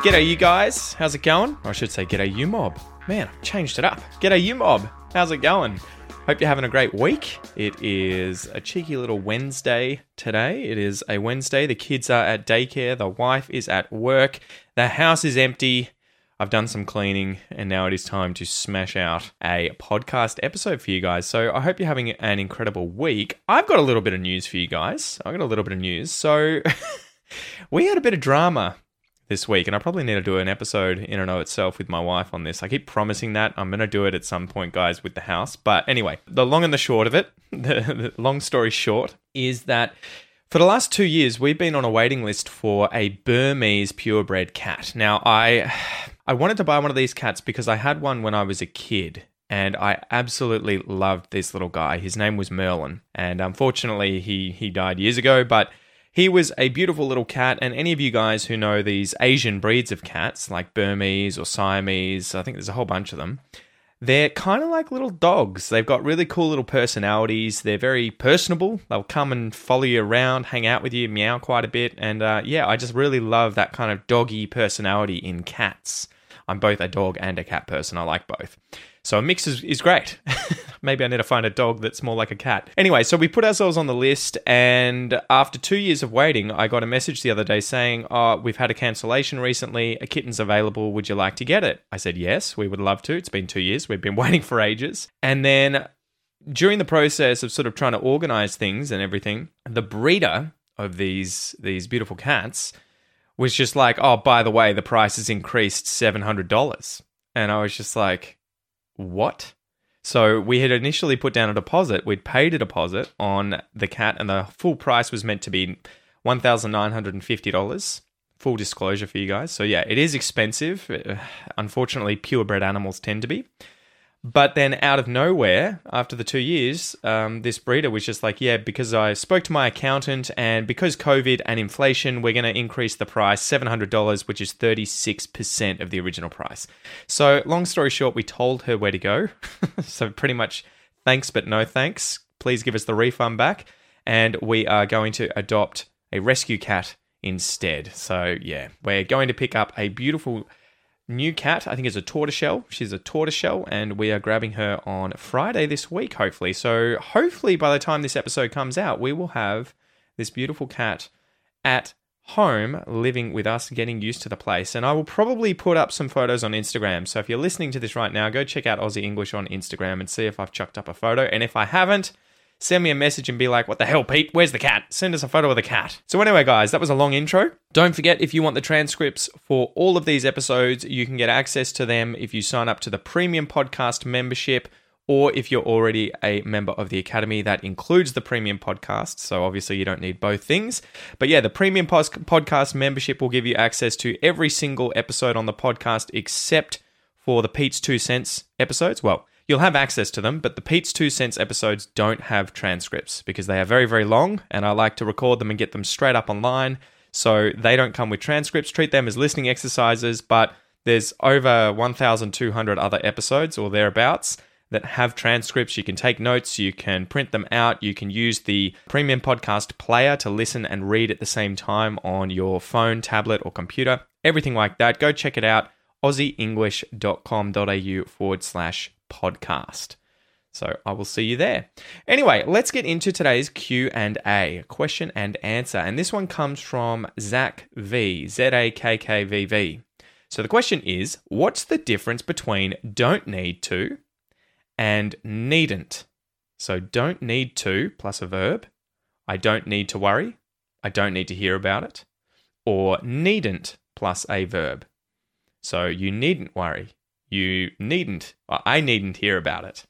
G'day, you guys. How's it going? Or I should say, g'day, you mob. Man, I've changed it up. G'day, you mob. How's it going? Hope you're having a great week. It is a cheeky little Wednesday today. It is a Wednesday. The kids are at daycare. The wife is at work. The house is empty. I've done some cleaning and now it is time to smash out a podcast episode for you guys. So I hope you're having an incredible week. I've got a little bit of news for you guys. I've got a little bit of news. So we had a bit of drama this week, and I probably need to do an episode in and of itself with my wife on this. I keep promising that I'm going to do it at some point, guys, with the house. But anyway, the long and the short of it, the, the long story short, is that for the last two years, we've been on a waiting list for a Burmese purebred cat. Now, I I wanted to buy one of these cats because I had one when I was a kid. And I absolutely loved this little guy. His name was Merlin, and unfortunately, he he died years ago. But he was a beautiful little cat, and any of you guys who know these Asian breeds of cats, like Burmese or Siamese, I think there's a whole bunch of them, they're kind of like little dogs. They've got really cool little personalities. They're very personable. They'll come and follow you around, hang out with you, meow quite a bit. And uh, yeah, I just really love that kind of doggy personality in cats. I'm both a dog and a cat person. I like both. So a mix is, is great. Maybe I need to find a dog that's more like a cat. Anyway, so we put ourselves on the list, and after two years of waiting, I got a message the other day saying, Oh, we've had a cancellation recently. A kitten's available. Would you like to get it? I said, Yes, we would love to. It's been two years. We've been waiting for ages. And then during the process of sort of trying to organize things and everything, the breeder of these these beautiful cats was just like, "Oh, by the way, the price has increased seven hundred dollars," and I was just like, "What?" So we had initially put down a deposit. We'd paid a deposit on the cat, and the full price was meant to be one thousand nine hundred and fifty dollars. Full disclosure for you guys. So yeah, it is expensive. Unfortunately, purebred animals tend to be. But then, out of nowhere, after the two years, um, this breeder was just like, "Yeah, because I spoke to my accountant, and because COVID and inflation, we're going to increase the price seven hundred dollars, which is thirty six percent of the original price." So, long story short, we told her where to go. so, pretty much, thanks but no thanks. Please give us the refund back, and we are going to adopt a rescue cat instead. So, yeah, we're going to pick up a beautiful new cat. I think is a tortoiseshell. She's a tortoiseshell, and we are grabbing her on Friday this week, hopefully. So, hopefully, by the time this episode comes out, we will have this beautiful cat at home living with us, getting used to the place. And I will probably put up some photos on Instagram. So, if you're listening to this right now, go check out Aussie English on Instagram and see if I've chucked up a photo. And if I haven't, send me a message and be like, what the hell, Pete? Where's the cat? Send us a photo of the cat. So, anyway, guys, that was a long intro. Don't forget, if you want the transcripts for all of these episodes, you can get access to them if you sign up to the premium podcast membership. Or if you're already a member of the Academy, that includes the premium podcast. So obviously, you don't need both things. But yeah, the premium podcast membership will give you access to every single episode on the podcast except for the Pete's Two Cents episodes. Well, You'll have access to them, but the Pete's Two Cents episodes don't have transcripts because they are very, very long, and I like to record them and get them straight up online. So they don't come with transcripts. Treat them as listening exercises, but there's over 1,200 other episodes or thereabouts that have transcripts. You can take notes, you can print them out, you can use the premium podcast player to listen and read at the same time on your phone, tablet, or computer. Everything like that. Go check it out aussieenglish.com.au forward slash podcast. So I will see you there. Anyway, let's get into today's Q&A, question and answer. And this one comes from Zach V, Z A K K V V. So the question is, what's the difference between don't need to and needn't? So don't need to plus a verb. I don't need to worry. I don't need to hear about it. Or needn't plus a verb. So you needn't worry. You needn't, I needn't hear about it.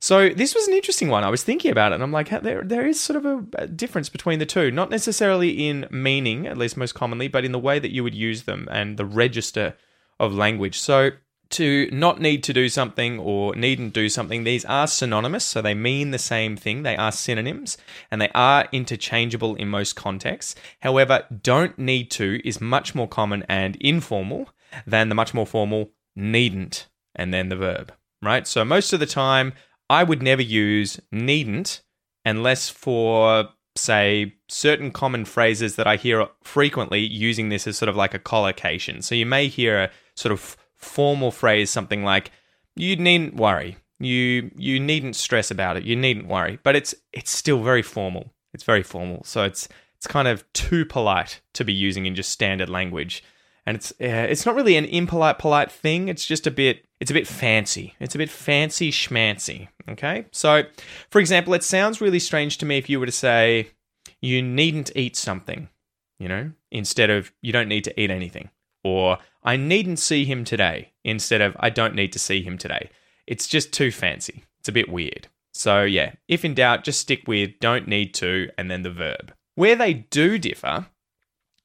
So this was an interesting one. I was thinking about it, and I'm like, there there is sort of a, a difference between the two, not necessarily in meaning, at least most commonly, but in the way that you would use them and the register of language. So to not need to do something or needn't do something, these are synonymous, so they mean the same thing. They are synonyms and they are interchangeable in most contexts. However, don't need to is much more common and informal than the much more formal needn't and then the verb, right? So most of the time, I would never use needn't unless for say certain common phrases that I hear frequently using this as sort of like a collocation. So you may hear a sort of formal phrase something like you needn't worry. You you needn't stress about it. You needn't worry. But it's it's still very formal. It's very formal. So it's it's kind of too polite to be using in just standard language. And it's uh, it's not really an impolite polite thing. It's just a bit it's a bit fancy. It's a bit fancy schmancy. Okay? So, for example, it sounds really strange to me if you were to say you needn't eat something, you know, instead of you don't need to eat anything. Or I needn't see him today instead of I don't need to see him today. It's just too fancy. It's a bit weird. So, yeah, if in doubt, just stick with don't need to and then the verb. Where they do differ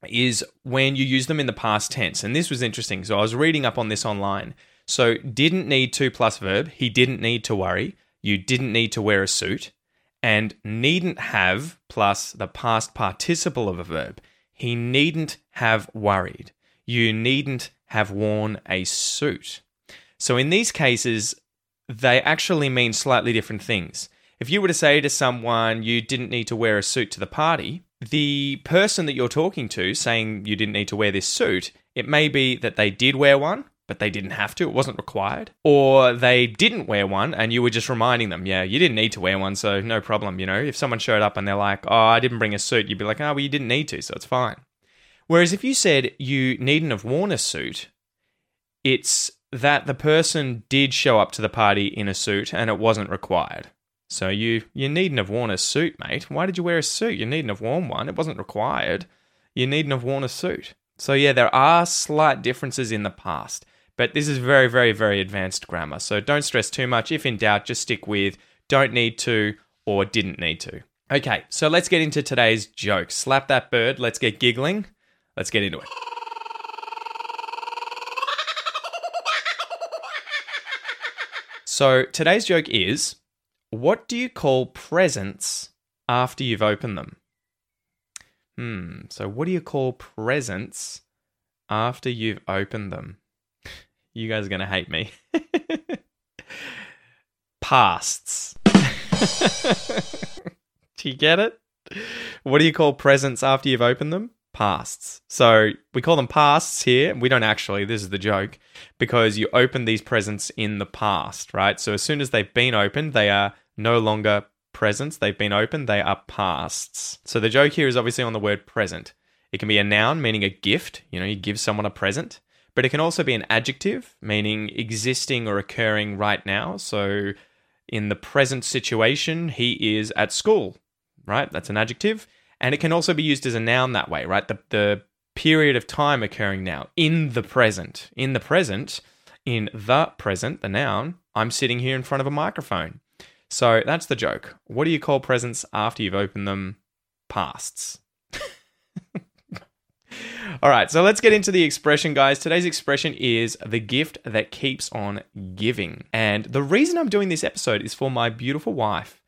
is when you use them in the past tense. And this was interesting. So, I was reading up on this online. So, didn't need to plus verb. He didn't need to worry. You didn't need to wear a suit. And needn't have plus the past participle of a verb. He needn't have worried you needn't have worn a suit. So in these cases, they actually mean slightly different things. If you were to say to someone you didn't need to wear a suit to the party, the person that you're talking to saying you didn't need to wear this suit, it may be that they did wear one, but they didn't have to, it wasn't required. Or they didn't wear one and you were just reminding them, yeah, you didn't need to wear one, so no problem, you know. If someone showed up and they're like, oh, I didn't bring a suit, you'd be like, oh, well, you didn't need to, so it's fine. Whereas if you said you needn't have worn a suit, it's that the person did show up to the party in a suit and it wasn't required. So you you needn't have worn a suit, mate. Why did you wear a suit? You needn't have worn one. It wasn't required. You needn't have worn a suit. So yeah, there are slight differences in the past, but this is very very very advanced grammar. So don't stress too much. If in doubt, just stick with don't need to or didn't need to. Okay, so let's get into today's joke. Slap that bird. Let's get giggling. Let's get into it. So today's joke is what do you call presents after you've opened them? Hmm, so what do you call presents after you've opened them? You guys are going to hate me. Pasts. do you get it? What do you call presents after you've opened them? Pasts. So we call them pasts here. We don't actually, this is the joke, because you open these presents in the past, right? So as soon as they've been opened, they are no longer presents. They've been opened, they are pasts. So the joke here is obviously on the word present. It can be a noun, meaning a gift, you know, you give someone a present, but it can also be an adjective, meaning existing or occurring right now. So in the present situation, he is at school, right? That's an adjective. And it can also be used as a noun that way, right? The, the period of time occurring now in the present. In the present, in the present, the noun, I'm sitting here in front of a microphone. So that's the joke. What do you call presents after you've opened them? Pasts. All right, so let's get into the expression, guys. Today's expression is the gift that keeps on giving. And the reason I'm doing this episode is for my beautiful wife,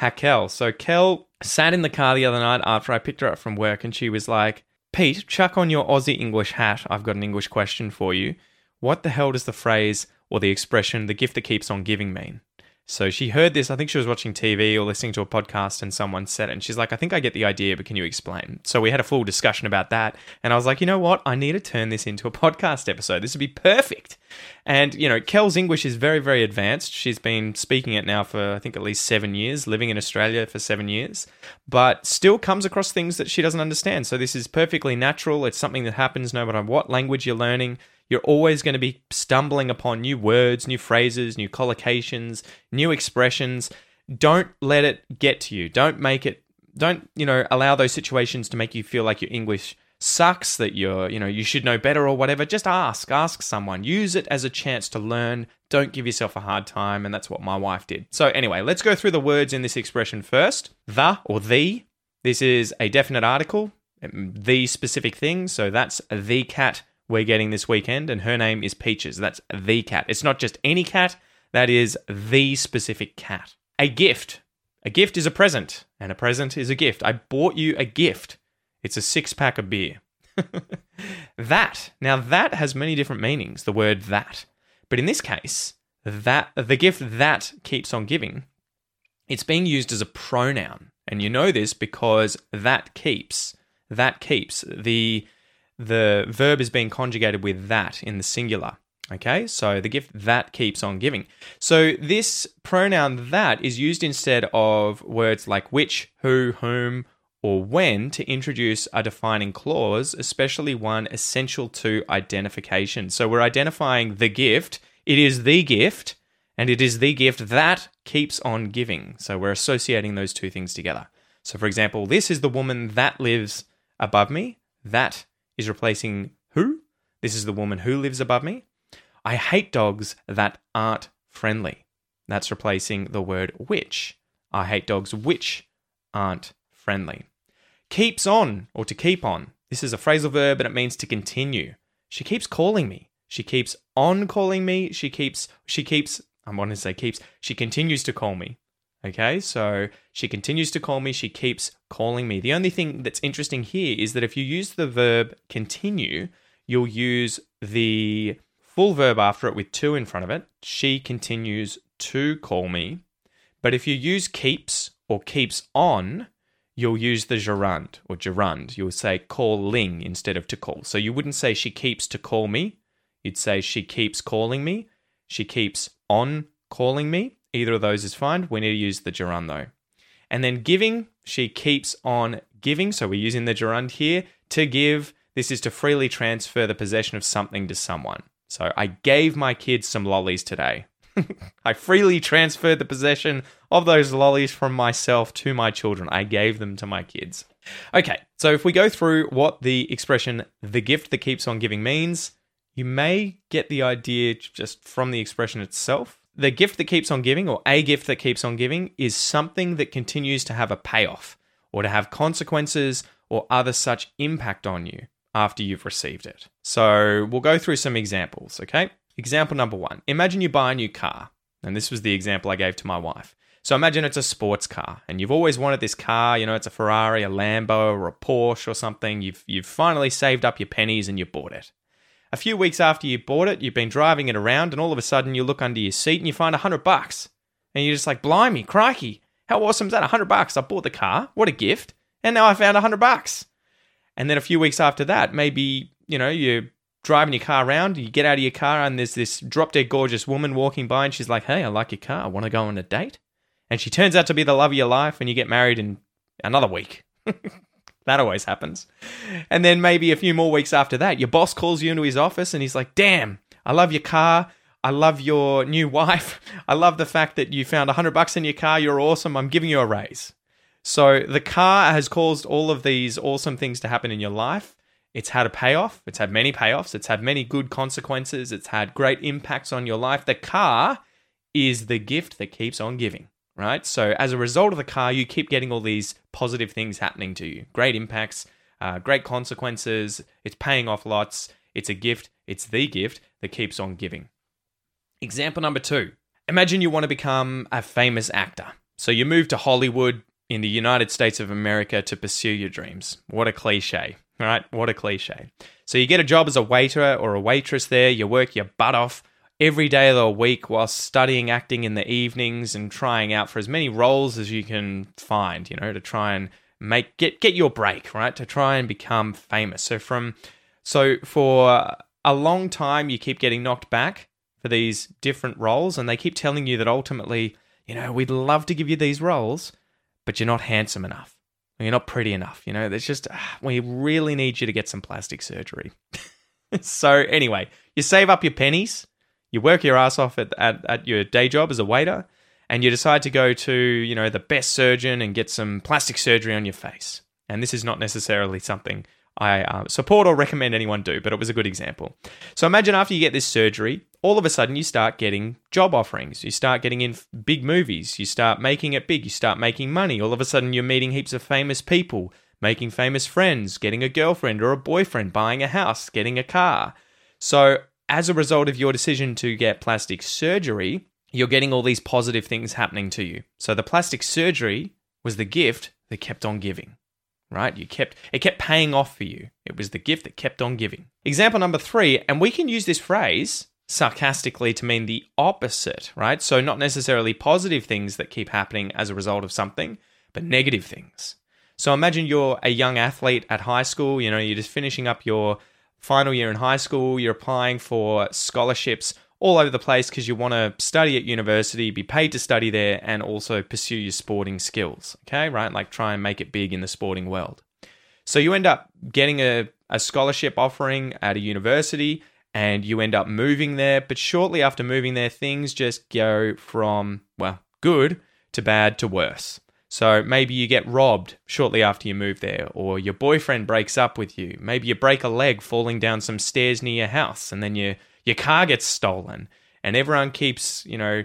Hakel. So Kel sat in the car the other night after I picked her up from work and she was like, Pete, chuck on your Aussie English hat. I've got an English question for you. What the hell does the phrase or the expression, the gift that keeps on giving, mean? So she heard this. I think she was watching TV or listening to a podcast and someone said it. And she's like, I think I get the idea, but can you explain? So we had a full discussion about that. And I was like, you know what? I need to turn this into a podcast episode. This would be perfect. And, you know, Kel's English is very, very advanced. She's been speaking it now for, I think, at least seven years, living in Australia for seven years, but still comes across things that she doesn't understand. So this is perfectly natural. It's something that happens no matter what language you're learning. You're always going to be stumbling upon new words, new phrases, new collocations, new expressions. Don't let it get to you. Don't make it, don't, you know, allow those situations to make you feel like your English sucks, that you're, you know, you should know better or whatever, just ask. Ask someone. Use it as a chance to learn. Don't give yourself a hard time. And that's what my wife did. So, anyway, let's go through the words in this expression first. The or the. This is a definite article, um, the specific thing. So, that's the cat we're getting this weekend. And her name is Peaches. That's the cat. It's not just any cat, that is the specific cat. A gift. A gift is a present, and a present is a gift. I bought you a gift. It's a six pack of beer. that. Now, that has many different meanings, the word that. But in this case, that the gift that keeps on giving, it's being used as a pronoun. And you know this because that keeps, that keeps. The the verb is being conjugated with that in the singular. Okay, so the gift that keeps on giving. So this pronoun that is used instead of words like which, who, whom, or when to introduce a defining clause, especially one essential to identification. So we're identifying the gift, it is the gift, and it is the gift that keeps on giving. So we're associating those two things together. So, for example, this is the woman that lives above me. That is replacing who? This is the woman who lives above me. I hate dogs that aren't friendly. That's replacing the word which. I hate dogs which aren't friendly. Keeps on, or to keep on. This is a phrasal verb and it means to continue. She keeps calling me. She keeps on calling me. She keeps, she keeps, I want to say keeps, she continues to call me. Okay, so she continues to call me. She keeps calling me. The only thing that's interesting here is that if you use the verb continue, you'll use the full verb after it with to in front of it. She continues to call me. But if you use keeps or keeps on, you'll use the gerund or gerund. You'll say calling instead of to call. So you wouldn't say she keeps to call me. You'd say she keeps calling me. She keeps on calling me. Either of those is fine. We need to use the gerund though. And then giving, she keeps on giving. So we're using the gerund here. To give, this is to freely transfer the possession of something to someone. So I gave my kids some lollies today. I freely transferred the possession of those lollies from myself to my children. I gave them to my kids. Okay, so if we go through what the expression the gift that keeps on giving means, you may get the idea just from the expression itself. The gift that keeps on giving, or a gift that keeps on giving, is something that continues to have a payoff or to have consequences or other such impact on you after you've received it. So we'll go through some examples, okay? Example number one Imagine you buy a new car. And this was the example I gave to my wife. So imagine it's a sports car and you've always wanted this car, you know, it's a Ferrari, a Lambo, or a Porsche or something. You've you've finally saved up your pennies and you bought it. A few weeks after you bought it, you've been driving it around and all of a sudden you look under your seat and you find a hundred bucks. And you're just like, blimey, crikey, how awesome is that? A hundred bucks. I bought the car. What a gift. And now I found a hundred bucks. And then a few weeks after that, maybe, you know, you're driving your car around, you get out of your car, and there's this drop dead gorgeous woman walking by, and she's like, Hey, I like your car. I want to go on a date. And she turns out to be the love of your life, and you get married in another week. that always happens. And then maybe a few more weeks after that, your boss calls you into his office, and he's like, Damn, I love your car. I love your new wife. I love the fact that you found a hundred bucks in your car. You're awesome. I'm giving you a raise. So the car has caused all of these awesome things to happen in your life. It's had a payoff. It's had many payoffs. It's had many good consequences. It's had great impacts on your life. The car is the gift that keeps on giving, right? So as a result of the car, you keep getting all these positive things happening to you. Great impacts, uh, great consequences. It's paying off lots. It's a gift. It's the gift that keeps on giving. Example number two. Imagine you want to become a famous actor. So you move to Hollywood, in the United States of America to pursue your dreams. What a cliche, right? What a cliche. So you get a job as a waiter or a waitress there, you work your butt off every day of the week while studying acting in the evenings and trying out for as many roles as you can find, you know, to try and make get get your break, right? To try and become famous. So from so for a long time you keep getting knocked back for these different roles and they keep telling you that ultimately, you know, we'd love to give you these roles, but you're not handsome enough. You're not pretty enough. You know, there's just, ah, we really need you to get some plastic surgery. so, anyway, you save up your pennies, you work your ass off at, at, at your day job as a waiter, and you decide to go to, you know, the best surgeon and get some plastic surgery on your face. And this is not necessarily something I uh, support or recommend anyone do, but it was a good example. So imagine after you get this surgery, all of a sudden you start getting job offerings. You start getting in big movies. You start making it big. You start making money. All of a sudden you're meeting heaps of famous people, making famous friends, getting a girlfriend or a boyfriend, buying a house, getting a car. So as a result of your decision to get plastic surgery, you're getting all these positive things happening to you. So the plastic surgery was the gift that kept on giving right? You kept it kept paying off for you. It was the gift that kept on giving. Example number 3, and we can use this phrase sarcastically to mean the opposite, right? So not necessarily positive things that keep happening as a result of something, but negative things. So imagine you're a young athlete at high school, you know, you're just finishing up your final year in high school, you're applying for scholarships all over the place because you want to study at university, be paid to study there, and also pursue your sporting skills. Okay, right? Like try and make it big in the sporting world. So you end up getting a, a scholarship offering at a university and you end up moving there. But shortly after moving there, things just go from, well, good to bad to worse. So maybe you get robbed shortly after you move there, or your boyfriend breaks up with you. Maybe you break a leg falling down some stairs near your house, and then you your car gets stolen, and everyone keeps, you know,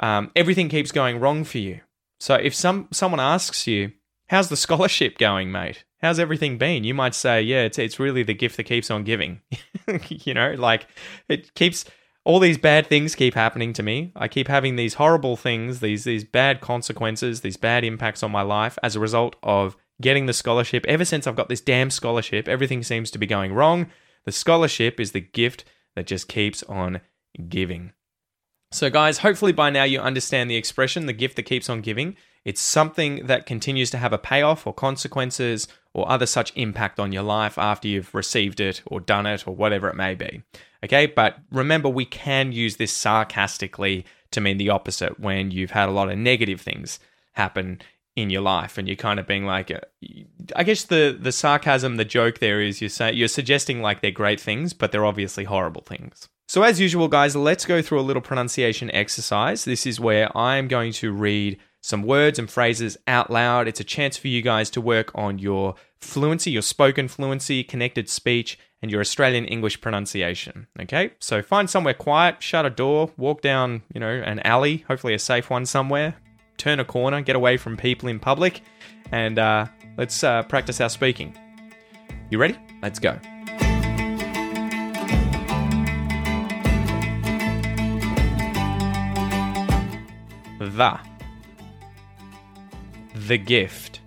um, everything keeps going wrong for you. So if some someone asks you, "How's the scholarship going, mate? How's everything been?" You might say, "Yeah, it's it's really the gift that keeps on giving." you know, like it keeps all these bad things keep happening to me. I keep having these horrible things, these these bad consequences, these bad impacts on my life as a result of getting the scholarship. Ever since I've got this damn scholarship, everything seems to be going wrong. The scholarship is the gift that just keeps on giving. So, guys, hopefully by now you understand the expression, the gift that keeps on giving. It's something that continues to have a payoff or consequences or other such impact on your life after you've received it or done it or whatever it may be. Okay, but remember, we can use this sarcastically to mean the opposite when you've had a lot of negative things happen in your life and you're kind of being like uh, I guess the the sarcasm the joke there is you say you're suggesting like they're great things but they're obviously horrible things. So as usual guys, let's go through a little pronunciation exercise. This is where I'm going to read some words and phrases out loud. It's a chance for you guys to work on your fluency, your spoken fluency, connected speech and your Australian English pronunciation. Okay? So find somewhere quiet, shut a door, walk down, you know, an alley, hopefully a safe one somewhere turn a corner, get away from people in public, and uh, let's uh, practice our speaking. You ready? Let's go. The. The gift.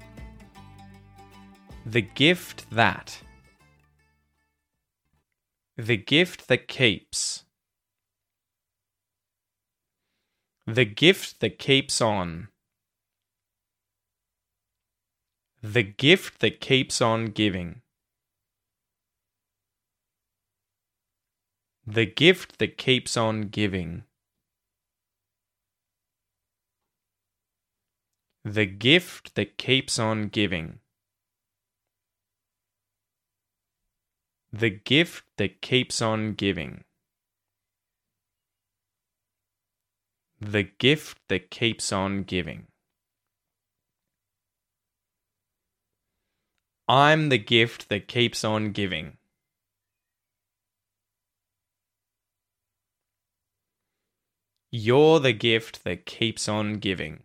The gift that. The gift that keeps. The gift that keeps on. The gift that keeps on giving. The gift that keeps on giving. The gift that keeps on giving. The gift that keeps on giving. The gift that keeps on giving. I'm the gift that keeps on giving. You're the gift that keeps on giving.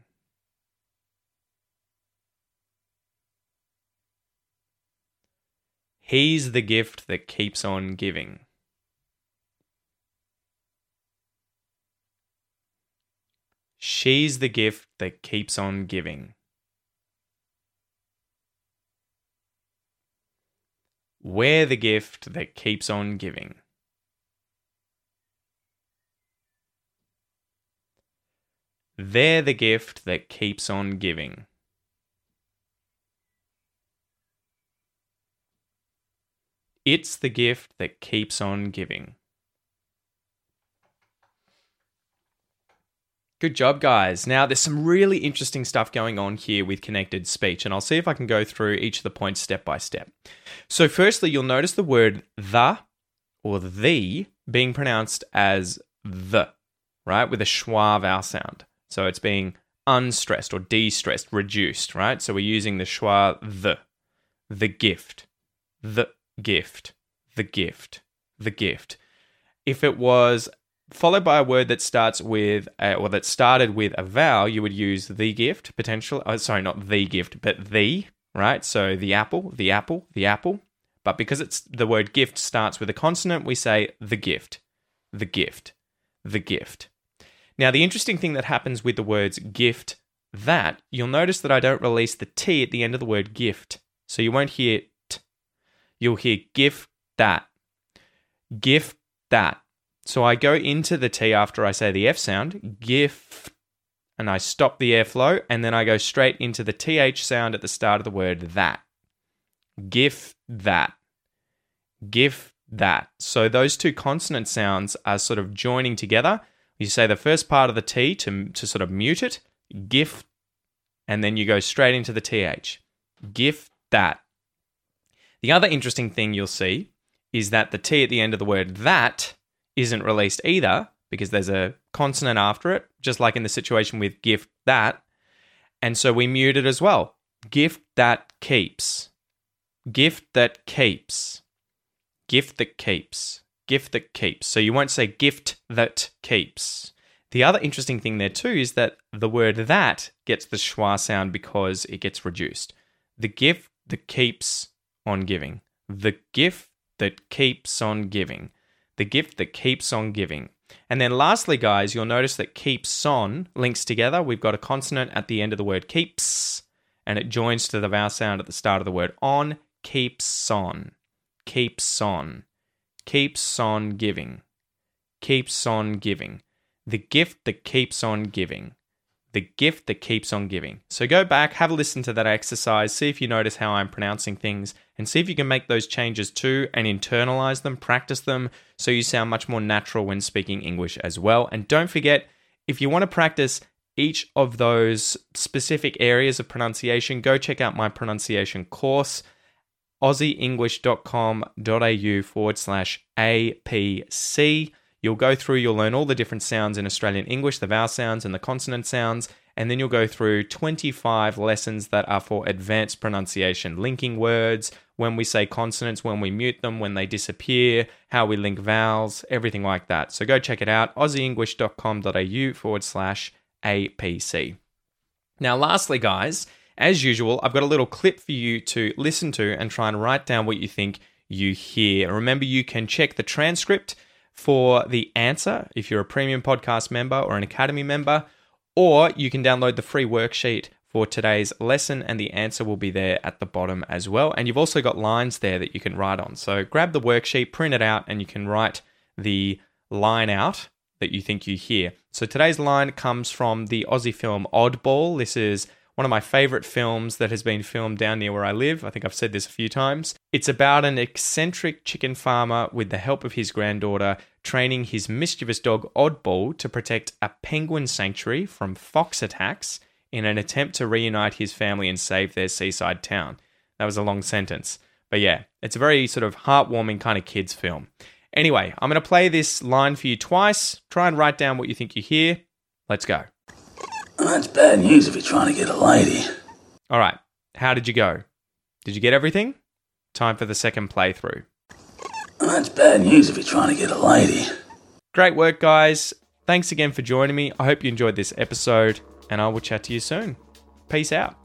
He's the gift that keeps on giving. She's the gift that keeps on giving. We're the gift that keeps on giving. They're the gift that keeps on giving. It's the gift that keeps on giving. Good job, guys. Now, there's some really interesting stuff going on here with connected speech, and I'll see if I can go through each of the points step by step. So, firstly, you'll notice the word the or the being pronounced as the, right, with a schwa vowel sound. So, it's being unstressed or de stressed, reduced, right? So, we're using the schwa the, the gift, the gift, the gift, the gift. If it was followed by a word that starts with, a, or that started with a vowel, you would use the gift potential. Oh, sorry, not the gift, but the, right? So the apple, the apple, the apple. But because it's the word gift starts with a consonant, we say the gift, the gift, the gift. Now, the interesting thing that happens with the words gift, that, you'll notice that I don't release the T at the end of the word gift. So you won't hear t. You'll hear gift that. Gift that. So I go into the T after I say the F sound, gift, and I stop the airflow, and then I go straight into the TH sound at the start of the word that. GIF that. GIF that. So those two consonant sounds are sort of joining together. You say the first part of the T to, to sort of mute it, GIF, and then you go straight into the TH. GIF that. The other interesting thing you'll see is that the T at the end of the word that isn't released either because there's a consonant after it, just like in the situation with gift that. And so we mute it as well. Gift that keeps. Gift that keeps. Gift that keeps. Gift that keeps. So you won't say gift that keeps. The other interesting thing there too is that the word that gets the schwa sound because it gets reduced. The gift that keeps on giving. The gift that keeps on giving. The gift that keeps on giving. And then lastly, guys, you'll notice that keeps on links together. We've got a consonant at the end of the word keeps, and it joins to the vowel sound at the start of the word on. Keeps on. Keeps on. Keeps on giving. Keeps on giving. The gift that keeps on giving the gift that keeps on giving. So go back, have a listen to that exercise, see if you notice how I'm pronouncing things, and see if you can make those changes too and internalize them, practice them, so you sound much more natural when speaking English as well. And don't forget, if you want to practice each of those specific areas of pronunciation, go check out my pronunciation course, aussieenglish.com.au forward slash APC. You'll go through, you'll learn all the different sounds in Australian English, the vowel sounds and the consonant sounds, and then you'll go through 25 lessons that are for advanced pronunciation, linking words, when we say consonants, when we mute them, when they disappear, how we link vowels, everything like that. So go check it out, aussieenglish.com.au forward slash APC. Now, lastly, guys, as usual, I've got a little clip for you to listen to and try and write down what you think you hear. Remember, you can check the transcript for the answer if you're a premium podcast member or an academy member, or you can download the free worksheet for today's lesson, and the answer will be there at the bottom as well. And you've also got lines there that you can write on. So grab the worksheet, print it out, and you can write the line out that you think you hear. So today's line comes from the Aussie film Oddball. This is one of my favorite films that has been filmed down near where I live. I think I've said this a few times. It's about an eccentric chicken farmer with the help of his granddaughter training his mischievous dog Oddball to protect a penguin sanctuary from fox attacks in an attempt to reunite his family and save their seaside town. That was a long sentence. But yeah, it's a very sort of heartwarming kind of kids film. Anyway, I'm going to play this line for you twice. Try and write down what you think you hear. Let's go. That's bad news if you're trying to get a lady. All right. How did you go? Did you get everything? Time for the second playthrough. That's bad news if you're trying to get a lady. Great work, guys. Thanks again for joining me. I hope you enjoyed this episode, and I will chat to you soon. Peace out.